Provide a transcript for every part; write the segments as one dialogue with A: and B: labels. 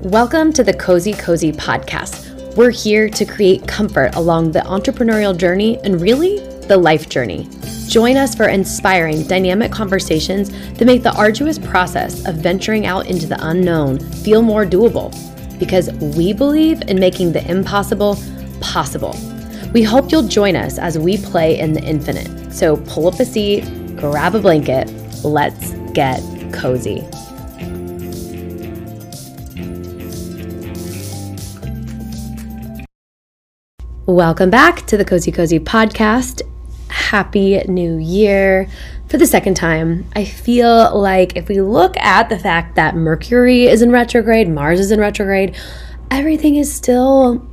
A: Welcome to the Cozy Cozy Podcast. We're here to create comfort along the entrepreneurial journey and really the life journey. Join us for inspiring, dynamic conversations that make the arduous process of venturing out into the unknown feel more doable because we believe in making the impossible possible. We hope you'll join us as we play in the infinite. So pull up a seat, grab a blanket, let's get cozy. Welcome back to the Cozy Cozy podcast. Happy New Year. For the second time, I feel like if we look at the fact that Mercury is in retrograde, Mars is in retrograde, everything is still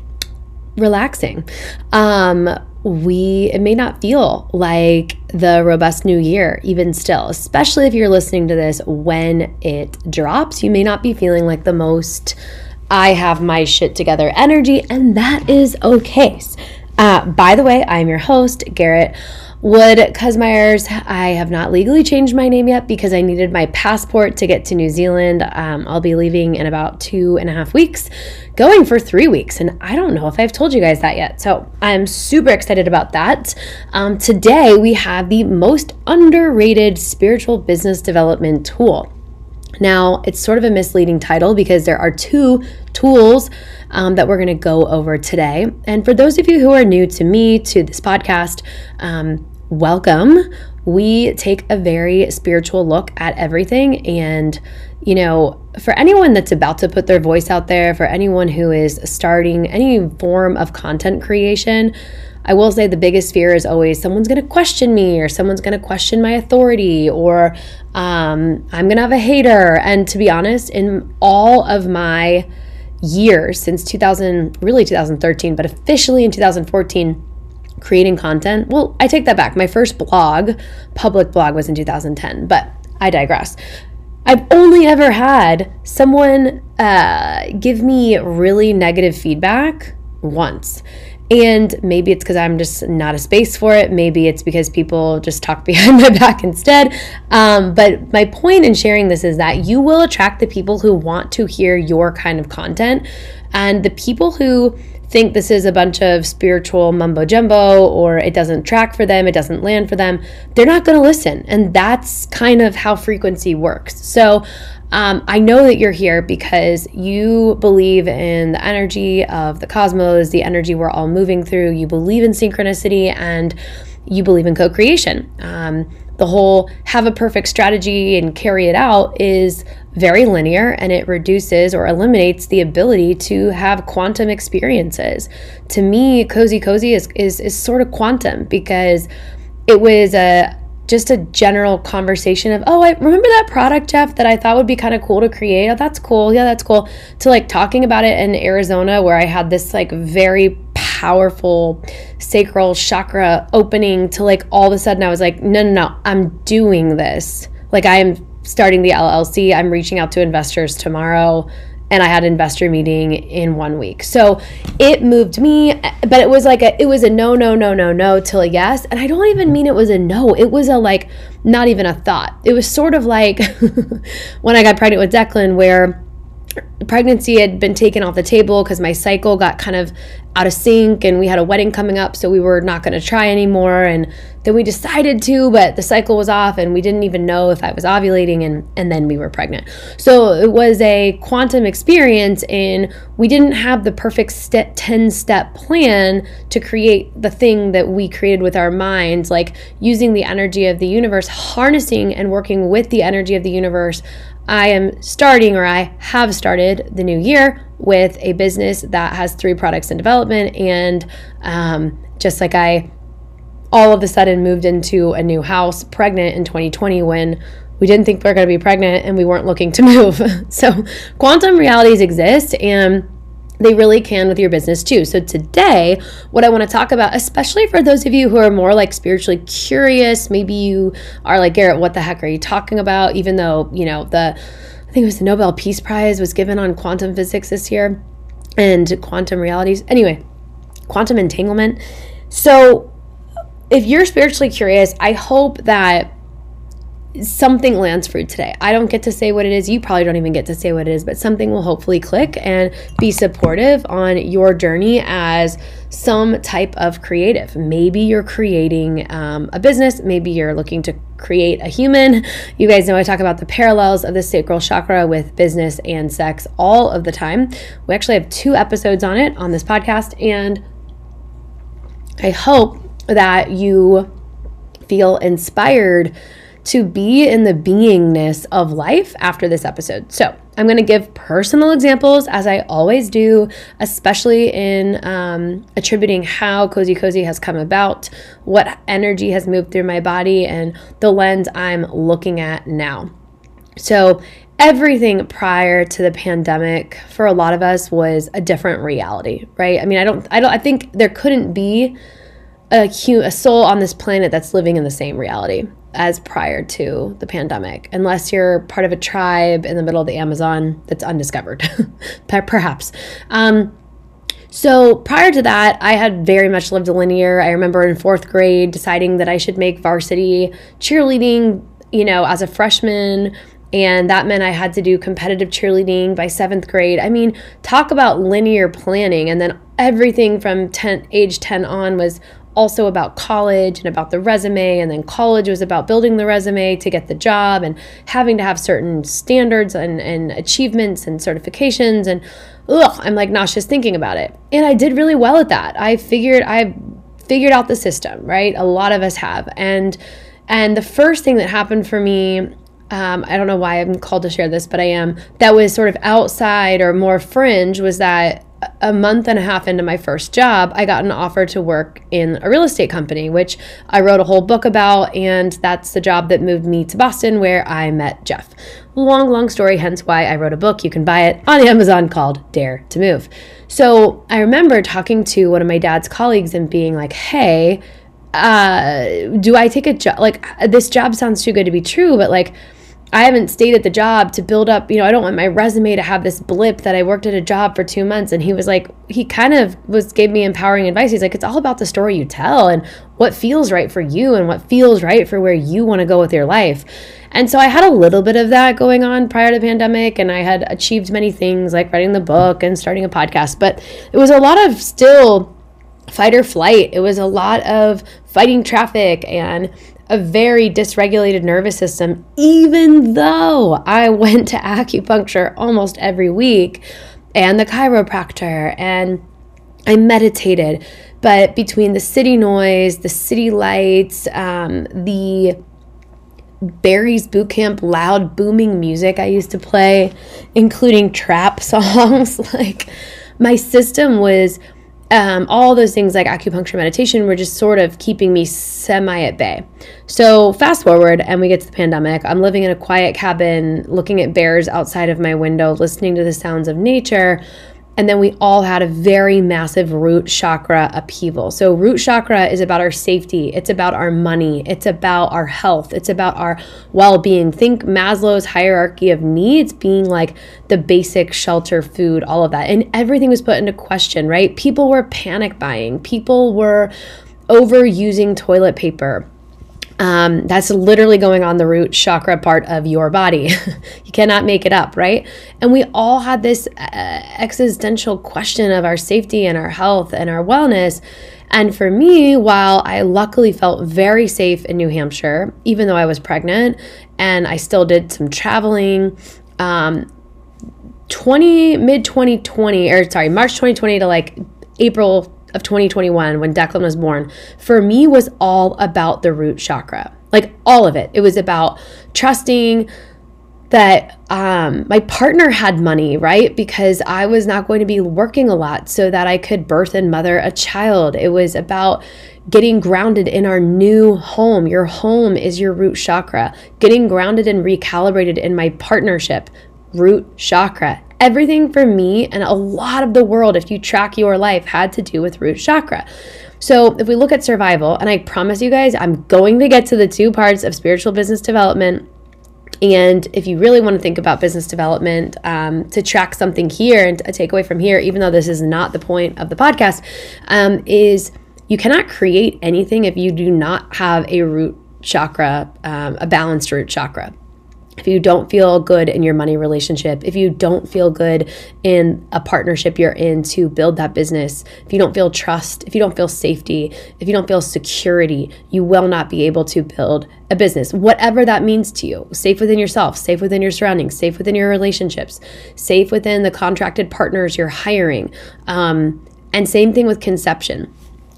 A: relaxing. Um, we it may not feel like the robust new year even still especially if you're listening to this when it drops you may not be feeling like the most I have my shit together energy, and that is okay. Uh, by the way, I'm your host, Garrett Wood Cusmyers. I have not legally changed my name yet because I needed my passport to get to New Zealand. Um, I'll be leaving in about two and a half weeks, going for three weeks. And I don't know if I've told you guys that yet. So I'm super excited about that. Um, today, we have the most underrated spiritual business development tool. Now, it's sort of a misleading title because there are two tools um, that we're going to go over today. And for those of you who are new to me, to this podcast, um, welcome. We take a very spiritual look at everything. And, you know, for anyone that's about to put their voice out there, for anyone who is starting any form of content creation, I will say the biggest fear is always someone's going to question me or someone's going to question my authority or um, I'm going to have a hater. And to be honest, in all of my years since 2000, really 2013, but officially in 2014, creating content, well, I take that back. My first blog, public blog, was in 2010, but I digress. I've only ever had someone uh, give me really negative feedback once. And maybe it's because I'm just not a space for it. Maybe it's because people just talk behind my back instead. Um, but my point in sharing this is that you will attract the people who want to hear your kind of content. And the people who think this is a bunch of spiritual mumbo jumbo or it doesn't track for them, it doesn't land for them, they're not going to listen. And that's kind of how frequency works. So um, I know that you're here because you believe in the energy of the cosmos, the energy we're all moving through. You believe in synchronicity and you believe in co creation. Um, the whole have a perfect strategy and carry it out is very linear and it reduces or eliminates the ability to have quantum experiences. To me, Cozy Cozy is, is, is sort of quantum because it was a just a general conversation of, oh, I remember that product, Jeff, that I thought would be kind of cool to create. Oh, that's cool. Yeah, that's cool. To like talking about it in Arizona, where I had this like very powerful sacral chakra opening to like all of a sudden I was like, no, no, no, I'm doing this. Like I am starting the LLC. I'm reaching out to investors tomorrow and I had an investor meeting in one week. So it moved me, but it was like a it was a no, no, no, no, no till a yes. And I don't even mean it was a no. It was a like not even a thought. It was sort of like when I got pregnant with Declan, where pregnancy had been taken off the table because my cycle got kind of out of sync and we had a wedding coming up so we were not going to try anymore and then we decided to but the cycle was off and we didn't even know if I was ovulating and and then we were pregnant. So it was a quantum experience and we didn't have the perfect step 10 step plan to create the thing that we created with our minds like using the energy of the universe harnessing and working with the energy of the universe I am starting or I have started the new year with a business that has three products in development. And um, just like I all of a sudden moved into a new house pregnant in 2020 when we didn't think we were going to be pregnant and we weren't looking to move. so quantum realities exist and they really can with your business too. So, today, what I want to talk about, especially for those of you who are more like spiritually curious, maybe you are like, Garrett, what the heck are you talking about? Even though, you know, the, I think it was the Nobel Peace Prize was given on quantum physics this year and quantum realities. Anyway, quantum entanglement. So, if you're spiritually curious, I hope that something lands for you today. I don't get to say what it is. You probably don't even get to say what it is, but something will hopefully click and be supportive on your journey as some type of creative. Maybe you're creating um, a business, maybe you're looking to create a human. You guys know I talk about the parallels of the sacral chakra with business and sex all of the time. We actually have two episodes on it on this podcast, and I hope that you feel inspired to be in the beingness of life after this episode. So, I'm going to give personal examples as I always do, especially in um, attributing how Cozy Cozy has come about, what energy has moved through my body, and the lens I'm looking at now. So, everything prior to the pandemic for a lot of us was a different reality, right? I mean, I don't, I don't, I think there couldn't be a, a soul on this planet that's living in the same reality as prior to the pandemic, unless you're part of a tribe in the middle of the Amazon that's undiscovered, perhaps. Um, so prior to that, I had very much lived a linear. I remember in fourth grade deciding that I should make varsity cheerleading, you know, as a freshman. And that meant I had to do competitive cheerleading by seventh grade. I mean, talk about linear planning. And then everything from 10, age 10 on was also about college and about the resume. And then college was about building the resume to get the job and having to have certain standards and, and achievements and certifications. And ugh, I'm like nauseous thinking about it. And I did really well at that. I figured I figured out the system, right? A lot of us have. And and the first thing that happened for me um, I don't know why I'm called to share this, but I am. That was sort of outside or more fringe was that a month and a half into my first job, I got an offer to work in a real estate company, which I wrote a whole book about. And that's the job that moved me to Boston, where I met Jeff. Long, long story, hence why I wrote a book. You can buy it on Amazon called Dare to Move. So I remember talking to one of my dad's colleagues and being like, hey, uh, do I take a job? Like, this job sounds too good to be true, but like, I haven't stayed at the job to build up, you know, I don't want my resume to have this blip that I worked at a job for two months. And he was like, he kind of was, gave me empowering advice. He's like, it's all about the story you tell and what feels right for you and what feels right for where you want to go with your life. And so I had a little bit of that going on prior to the pandemic. And I had achieved many things like writing the book and starting a podcast. But it was a lot of still fight or flight. It was a lot of fighting traffic and a very dysregulated nervous system, even though I went to acupuncture almost every week and the chiropractor and I meditated. But between the city noise, the city lights, um, the Barry's boot camp loud booming music I used to play, including trap songs, like my system was um, all those things like acupuncture meditation were just sort of keeping me semi at bay. So, fast forward, and we get to the pandemic. I'm living in a quiet cabin, looking at bears outside of my window, listening to the sounds of nature. And then we all had a very massive root chakra upheaval. So, root chakra is about our safety, it's about our money, it's about our health, it's about our well being. Think Maslow's hierarchy of needs being like the basic shelter, food, all of that. And everything was put into question, right? People were panic buying, people were overusing toilet paper um, that's literally going on the root chakra part of your body. you cannot make it up, right? And we all had this uh, existential question of our safety and our health and our wellness. And for me, while I luckily felt very safe in New Hampshire, even though I was pregnant and I still did some traveling, um, 20 mid 2020 or sorry, March 2020 to like April of 2021 when Declan was born for me was all about the root chakra. Like all of it. It was about trusting that um, my partner had money, right? Because I was not going to be working a lot so that I could birth and mother a child. It was about getting grounded in our new home. Your home is your root chakra. Getting grounded and recalibrated in my partnership, root chakra everything for me and a lot of the world, if you track your life, had to do with root chakra. So, if we look at survival, and I promise you guys, I'm going to get to the two parts of spiritual business development. And if you really want to think about business development, um, to track something here and a takeaway from here, even though this is not the point of the podcast, um, is you cannot create anything if you do not have a root chakra, um, a balanced root chakra if you don't feel good in your money relationship, if you don't feel good in a partnership you're in to build that business, if you don't feel trust, if you don't feel safety, if you don't feel security, you will not be able to build a business, whatever that means to you. Safe within yourself, safe within your surroundings, safe within your relationships, safe within the contracted partners you're hiring. Um, and same thing with conception.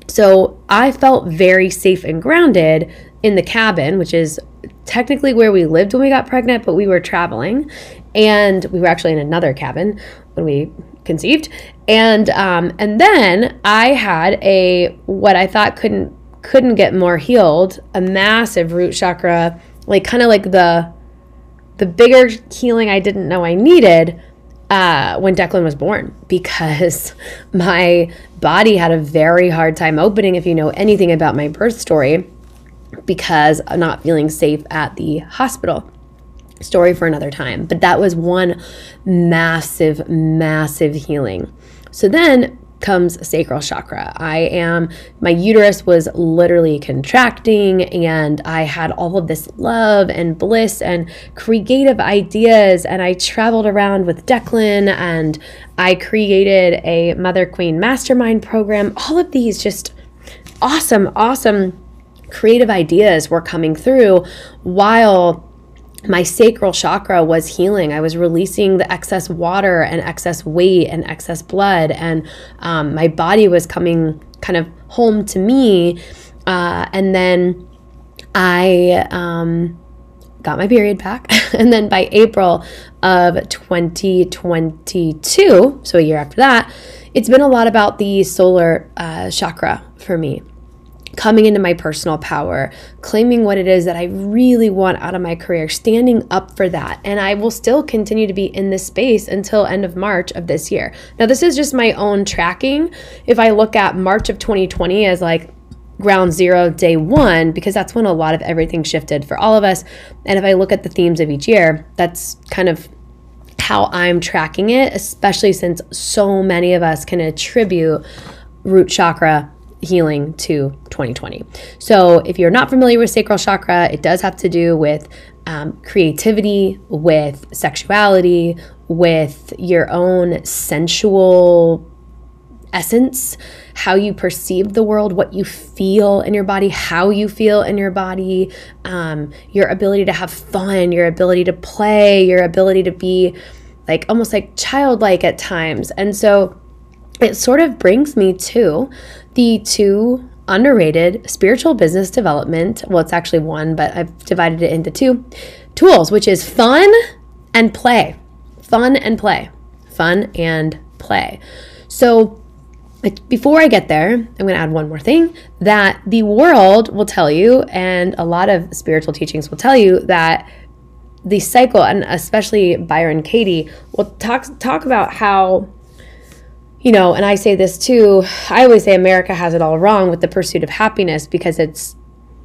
A: So I felt very safe and grounded in the cabin, which is technically where we lived when we got pregnant, but we were traveling and we were actually in another cabin when we conceived. And um, and then I had a what I thought couldn't couldn't get more healed, a massive root chakra, like kind of like the the bigger healing I didn't know I needed uh, when Declan was born because my body had a very hard time opening. If you know anything about my birth story, because of not feeling safe at the hospital. Story for another time. But that was one massive, massive healing. So then comes sacral chakra. I am, my uterus was literally contracting, and I had all of this love and bliss and creative ideas. And I traveled around with Declan, and I created a Mother Queen Mastermind program. All of these just awesome, awesome creative ideas were coming through while my sacral chakra was healing. I was releasing the excess water and excess weight and excess blood, and um, my body was coming kind of home to me. Uh, and then I um, got my period back. and then by April of 2022, so a year after that, it's been a lot about the solar uh, chakra for me coming into my personal power, claiming what it is that I really want out of my career, standing up for that. And I will still continue to be in this space until end of March of this year. Now, this is just my own tracking. If I look at March of 2020 as like ground zero day one because that's when a lot of everything shifted for all of us and if i look at the themes of each year that's kind of how i'm tracking it especially since so many of us can attribute root chakra healing to 2020. So, if you're not familiar with sacral chakra, it does have to do with um, creativity, with sexuality, with your own sensual essence, how you perceive the world, what you feel in your body, how you feel in your body, um, your ability to have fun, your ability to play, your ability to be like almost like childlike at times. And so, it sort of brings me to the two underrated spiritual business development. Well, it's actually one, but I've divided it into two tools, which is fun and play. Fun and play. Fun and play. So, before I get there, I'm going to add one more thing that the world will tell you, and a lot of spiritual teachings will tell you that the cycle, and especially Byron Katie, will talk talk about how you know, and I say this too, I always say America has it all wrong with the pursuit of happiness because it's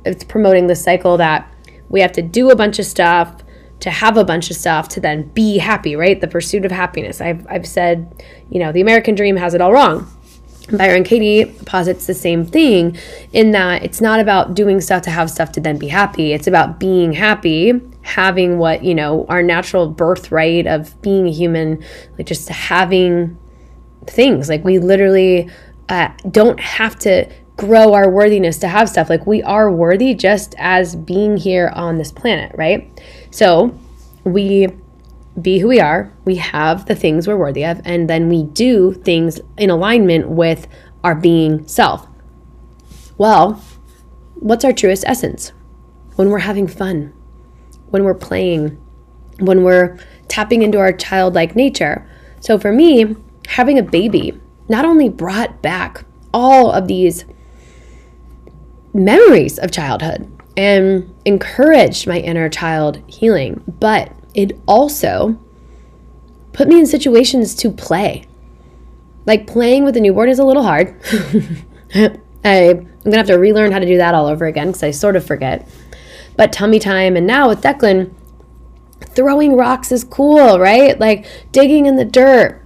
A: it's promoting the cycle that we have to do a bunch of stuff to have a bunch of stuff to then be happy, right? The pursuit of happiness. I've I've said, you know, the American dream has it all wrong. Byron Katie posits the same thing in that it's not about doing stuff to have stuff to then be happy. It's about being happy, having what, you know, our natural birthright of being a human, like just having things. Like we literally uh, don't have to grow our worthiness to have stuff. Like we are worthy just as being here on this planet, right? So we be who we are, we have the things we're worthy of, and then we do things in alignment with our being self. Well, what's our truest essence? When we're having fun, when we're playing, when we're tapping into our childlike nature. So for me, having a baby not only brought back all of these memories of childhood and encouraged my inner child healing, but it also put me in situations to play. Like playing with a newborn is a little hard. I, I'm gonna have to relearn how to do that all over again because I sort of forget. But tummy time, and now with Declan, throwing rocks is cool, right? Like digging in the dirt,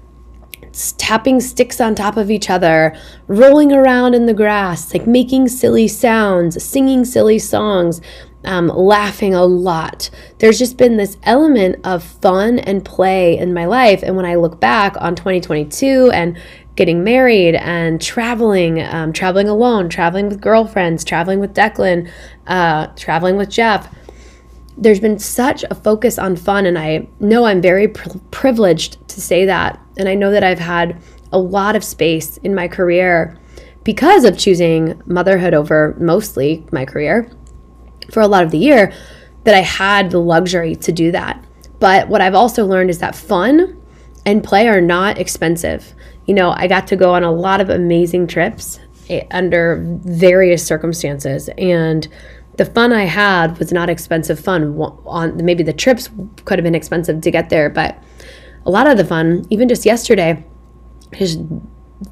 A: tapping sticks on top of each other, rolling around in the grass, like making silly sounds, singing silly songs. um, laughing a lot. There's just been this element of fun and play in my life. And when I look back on 2022 and getting married and traveling, um, traveling alone, traveling with girlfriends, traveling with Declan, uh, traveling with Jeff, there's been such a focus on fun. And I know I'm very pr- privileged to say that. And I know that I've had a lot of space in my career because of choosing motherhood over mostly my career for a lot of the year that I had the luxury to do that. But what I've also learned is that fun and play are not expensive. You know, I got to go on a lot of amazing trips eh, under various circumstances and the fun I had was not expensive fun. On maybe the trips could have been expensive to get there, but a lot of the fun, even just yesterday, just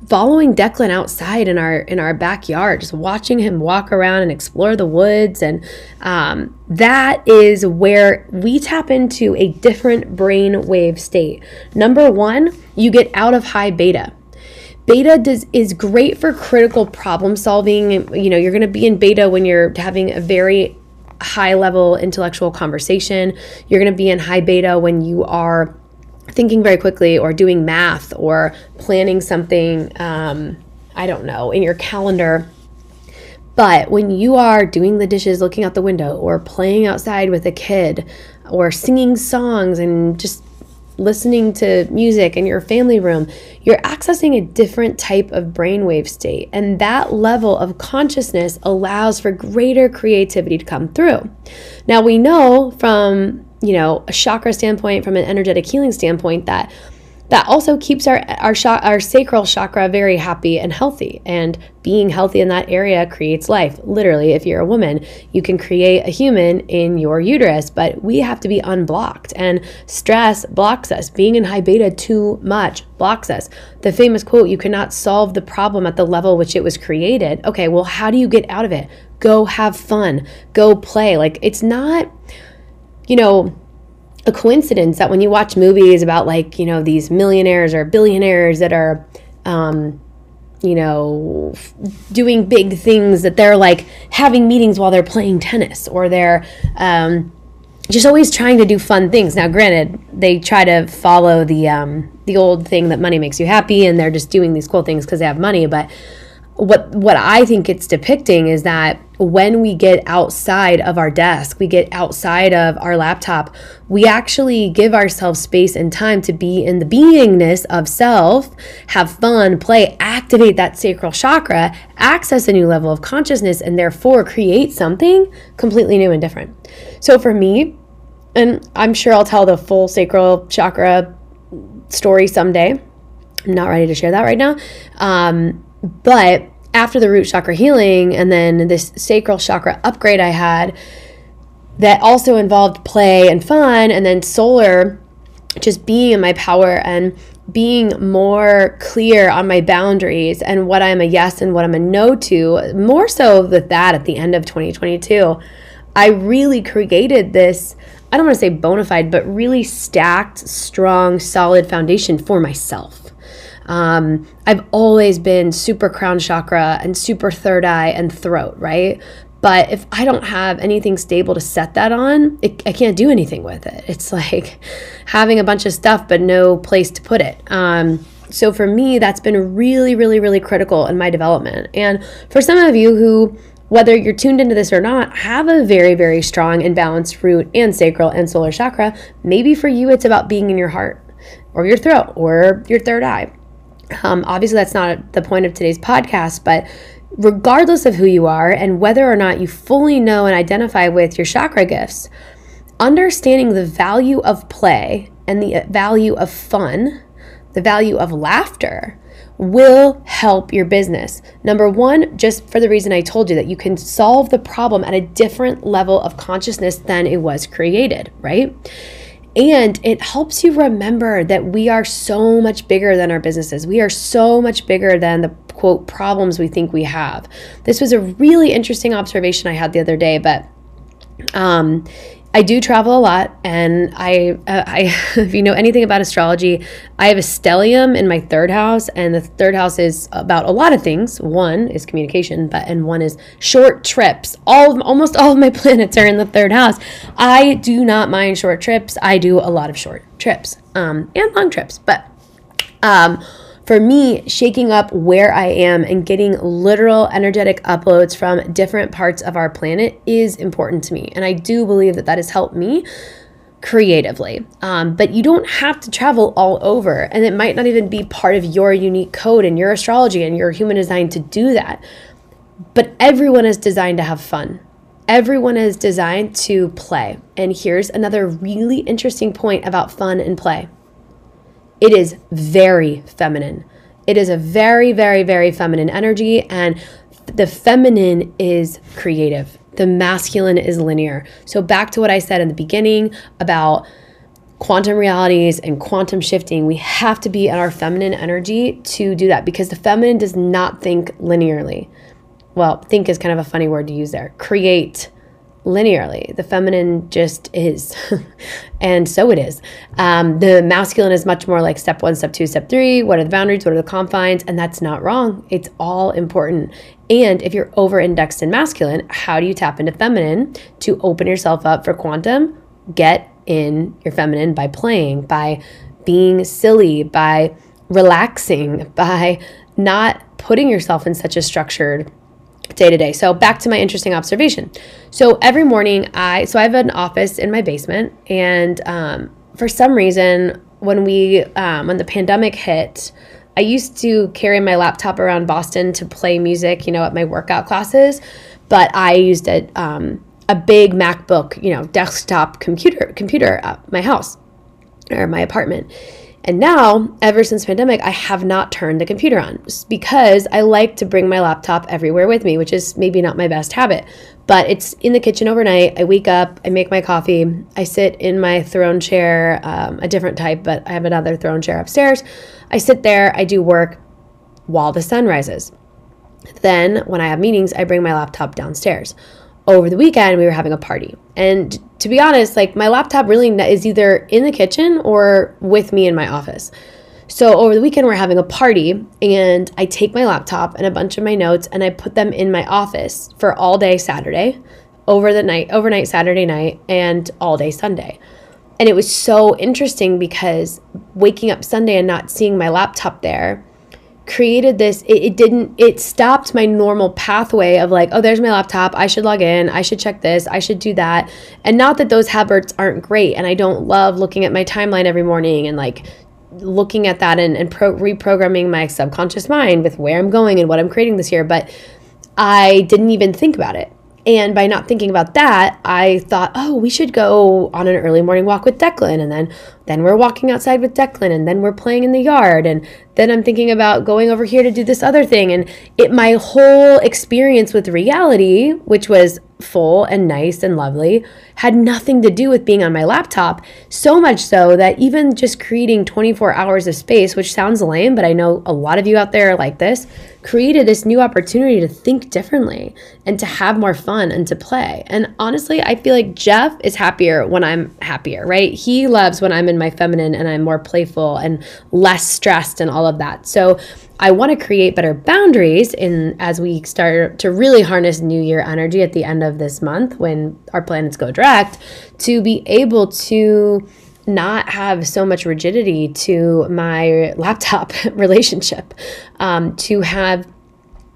A: following Declan outside in our in our backyard, just watching him walk around and explore the woods, and um, that is where we tap into a different brain wave state. Number one, you get out of high beta. Beta does is great for critical problem solving. You know, you're going to be in beta when you're having a very high level intellectual conversation. You're going to be in high beta when you are thinking very quickly or doing math or planning something, um, I don't know, in your calendar. But when you are doing the dishes, looking out the window, or playing outside with a kid, or singing songs and just listening to music in your family room, you're accessing a different type of brainwave state. And that level of consciousness allows for greater creativity to come through. Now, we know from you know, a chakra standpoint, from an energetic healing standpoint, that that also keeps our our our sacral chakra very happy and healthy. And being healthy in that area creates life. Literally, if you're a woman, you can create a human in your uterus, but we have to be unblocked. And stress blocks us. Being in high beta too much blocks us. The famous quote, you cannot solve the problem at the level which it was created. Okay, well, how do you get out of it? Go have fun. Go play. Like it's not you know, a coincidence that when you watch movies about like, you know, these millionaires or billionaires that are, um, you know, doing big things that they're like having meetings while they're playing tennis or they're, um, just always trying to do fun things. Now, granted, they try to follow the um, the old thing that money makes you happy, and they're just doing these cool things because they have money. But what what I think it's depicting is that when we get outside of our desk, we get outside of our laptop, we actually give ourselves space and time to be in the beingness of self, have fun, play, activate that sacral chakra, access a new level of consciousness, and therefore create something completely new and different. So for me, and I'm sure I'll tell the full sacral chakra story someday. I'm not ready to share that right now. Um, but after the root chakra healing and then this sacral chakra upgrade I had that also involved play and fun and then solar just being in my power and being more clear on my boundaries and what I'm a yes and what I'm a no to, more so with that at the end of 2022, I really created this, I don't want to say bona fide, but really stacked, strong, solid foundation for myself. Um, I've always been super crown chakra and super third eye and throat, right? But if I don't have anything stable to set that on, it, I can't do anything with it. It's like having a bunch of stuff but no place to put it. Um, so for me, that's been really, really, really critical in my development. And for some of you who, whether you're tuned into this or not, have a very, very strong and balanced root and sacral and solar chakra, maybe for you it's about being in your heart or your throat or your third eye. Um, obviously, that's not the point of today's podcast, but regardless of who you are and whether or not you fully know and identify with your chakra gifts, understanding the value of play and the value of fun, the value of laughter, will help your business. Number one, just for the reason I told you that you can solve the problem at a different level of consciousness than it was created, right? And it helps you remember that we are so much bigger than our businesses. We are so much bigger than the quote problems we think we have. This was a really interesting observation I had the other day, but um, I do travel a lot, and I, uh, I, if you know anything about astrology, I have a stellium in my third house, and the third house is about a lot of things. One is communication, but and one is short trips. All, of, almost all of my planets are in the third house. I do not mind short trips. I do a lot of short trips, um, and long trips, but, um, for me, shaking up where I am and getting literal energetic uploads from different parts of our planet is important to me. And I do believe that that has helped me creatively. Um, but you don't have to travel all over, and it might not even be part of your unique code and your astrology and your human design to do that. But everyone is designed to have fun. Everyone is designed to play. And here's another really interesting point about fun and play it is very feminine. It is a very, very, very feminine energy, and the feminine is creative. The masculine is linear. So, back to what I said in the beginning about quantum realities and quantum shifting, we have to be in our feminine energy to do that because the feminine does not think linearly. Well, think is kind of a funny word to use there. Create linearly. The feminine just is. and so it is. Um, the masculine is much more like step one, step two, step three. What are the boundaries? What are the confines? And that's not wrong. It's all important. And if you're over indexed in masculine, how do you tap into feminine to open yourself up for quantum? Get in your feminine by playing, by being silly, by relaxing, by not putting yourself in such a structured day to day. So back to my interesting observation. So every morning I so I have an office in my basement, and um, for some reason when we um, when the pandemic hit. I used to carry my laptop around Boston to play music, you know, at my workout classes, but I used a um, a big MacBook, you know, desktop computer computer at my house or my apartment. And now, ever since pandemic, I have not turned the computer on because I like to bring my laptop everywhere with me, which is maybe not my best habit. But it's in the kitchen overnight. I wake up, I make my coffee, I sit in my throne chair, um, a different type, but I have another throne chair upstairs. I sit there, I do work while the sun rises. Then, when I have meetings, I bring my laptop downstairs over the weekend we were having a party. And to be honest like my laptop really is either in the kitchen or with me in my office. So over the weekend we're having a party and i take my laptop and a bunch of my notes and i put them in my office for all day saturday over the night overnight saturday night and all day sunday. And it was so interesting because waking up sunday and not seeing my laptop there created this it, it, didn't it stopped my normal pathway of like oh there's my laptop i should log in i should check this i should do that. And not that those habits aren't great and i don't love looking at my timeline every morning and like looking at that and, and pro- reprogramming my subconscious mind with where i'm going and what i'm creating this year but i didn't even think about it and by not thinking about that, I thought, oh, we should go on an early morning walk with Declan. And then, then we're walking outside with Declan. And then we're playing in the yard. And then I'm thinking about going over here to do this other thing. And it, my whole experience with reality, which was full and nice and lovely, had nothing to do with being on my laptop. So much so that even just creating 24 hours of space, which sounds lame, but I know a lot of you out there are like this, created this new opportunity to think differently and to have more fun and to play. And honestly, I feel like Jeff is happier when I'm happier, right? He loves when I'm in my feminine and I'm more playful and less stressed and all of that. So I want to create better boundaries in as we start to really harness new year energy at the end of this month when our planets go direct to be able to not have so much rigidity to my laptop relationship, um, to have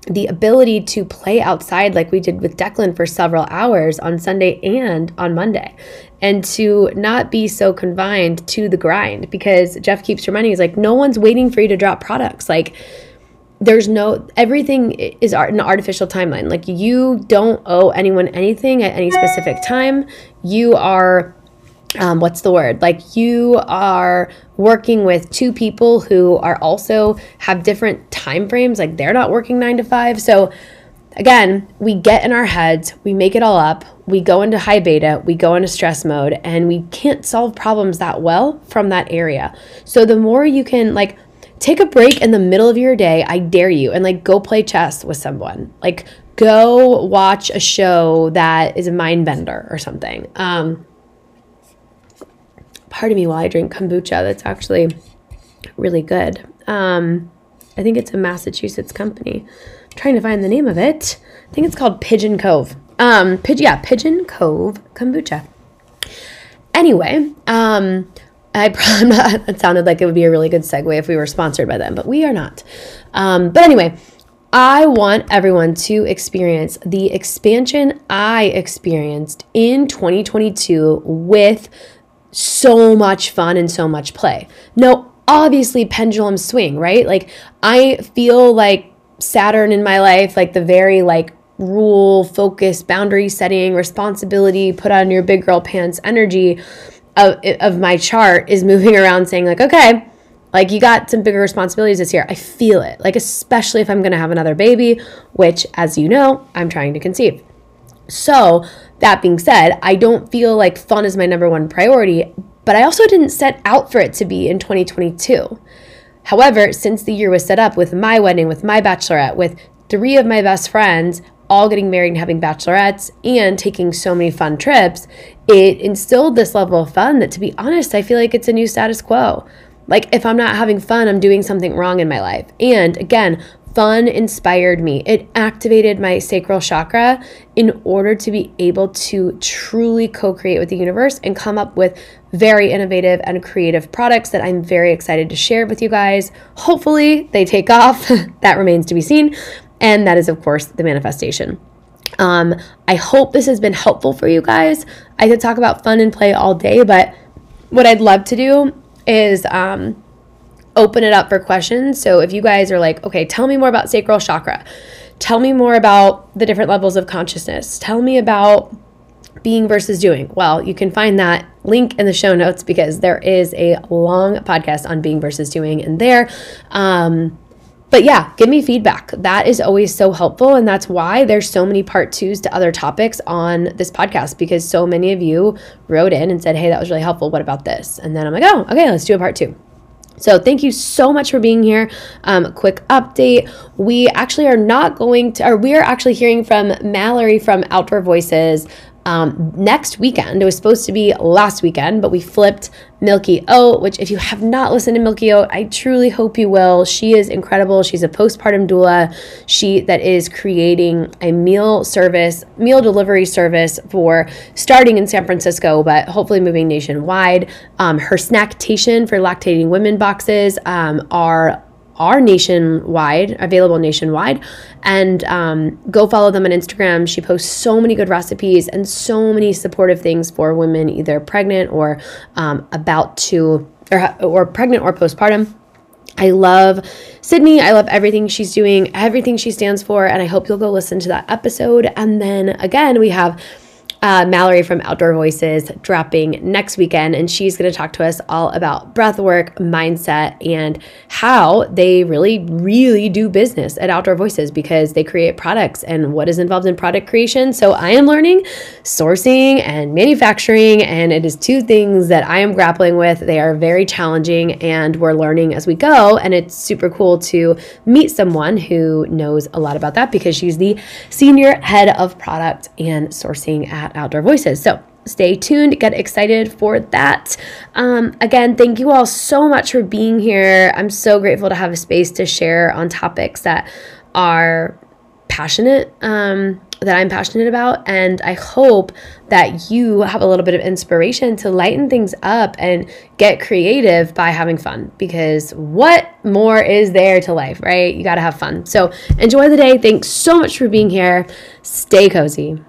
A: the ability to play outside like we did with Declan for several hours on Sunday and on Monday, and to not be so confined to the grind because Jeff keeps reminding us like, no one's waiting for you to drop products. Like, there's no everything is an artificial timeline. Like, you don't owe anyone anything at any specific time. You are um, what's the word? Like you are working with two people who are also have different time frames. Like they're not working nine to five. So again we get in our heads we make it all up we go into high beta we go into stress mode and we can't solve problems that well from that area. So the more you can like take a break in the middle of your day i dare you and like go play chess with someone. Like go watch a show that is a mind bender or something. Um pardon me while I drink kombucha. That's actually really good. Um, I think it's a Massachusetts company. I'm trying to find the name of it. I think it's called Pigeon Cove. Um, yeah, Pigeon Cove kombucha. Anyway, um, I probably it sounded like it would be a really good segue if we were sponsored by them, but we are not. Um, but anyway, I want everyone to experience the expansion I experienced in 2022 with so much fun and so much play. No, obviously pendulum swing, right? Like I feel like Saturn in my life, like the very like rule, focus, boundary setting, responsibility, put on your big girl pants energy of, of my chart is moving around saying like, okay, like you got some bigger responsibilities this year. I feel it. Like especially if I'm going to have another baby, which as you know, I'm trying to conceive. So, that being said, I don't feel like fun is my number one priority, but I also didn't set out for it to be in 2022. However, since the year was set up with my wedding, with my bachelorette, with three of my best friends all getting married and having bachelorettes and taking so many fun trips, it instilled this level of fun that, to be honest, I feel like it's a new status quo. Like, if I'm not having fun, I'm doing something wrong in my life. And again, fun inspired me. It activated my sacral chakra in order to be able to truly co create with the universe and come up with very innovative and creative products that I'm very excited to share with you guys. Hopefully, they take off. that remains to be seen. And that is, of course, the manifestation. Um, I hope this has been helpful for you guys. I could talk about fun and play all day, but what I'd love to do is um, open it up for questions. So if you guys are like, okay, tell me more about sacral chakra, tell me more about the different levels of consciousness, tell me about being versus doing. Well, you can find that link in the show notes because there is a long podcast on being versus doing in there. Um, but yeah, give me feedback. That is always so helpful. And that's why there's so many part twos to other topics on this podcast because so many of you wrote in and said, hey, that was really helpful. What about this? And then I'm like, oh, okay, let's do a part two. So, thank you so much for being here. Um, quick update. We actually are not going to, or we are actually hearing from Mallory from Outdoor Voices um, next weekend. It was supposed to be last weekend, but we flipped Milky Oat, which, if you have not listened to Milky Oat, I truly hope you will. She is incredible. She's a postpartum doula. She that is creating a meal service, meal delivery service for starting in San Francisco, but hopefully moving nationwide. Um, her snacktation for lactating women boxes um, are are nationwide, available nationwide. And um, go follow them on Instagram. She posts so many good recipes and so many supportive things for women either pregnant or um, about to, or, or pregnant or postpartum. I love Sydney. I love everything she's doing, everything she stands for. And I hope you'll go listen to that episode. And then again, we have uh, Mallory from Outdoor Voices dropping next weekend, and she's going to talk to us all about breath work, mindset, and how they really, really do business at Outdoor Voices because they create products and what is involved in product creation. So I am learning sourcing and manufacturing, and it is two things that I am grappling with. They are very challenging, and we're learning as we go. And it's super cool to meet someone who knows a lot about that because she's the senior head of product and sourcing Outdoor Voices. So stay tuned, get excited for that. Um, again, thank you all so much for being here. I'm so grateful to have a space to share on topics that are passionate um, that I'm passionate about. And I hope that you have a little bit of inspiration to lighten things up and get creative by having fun. Because what more is there to life, right? You got to have fun. So enjoy the day. Thanks so much for being here. Stay cozy.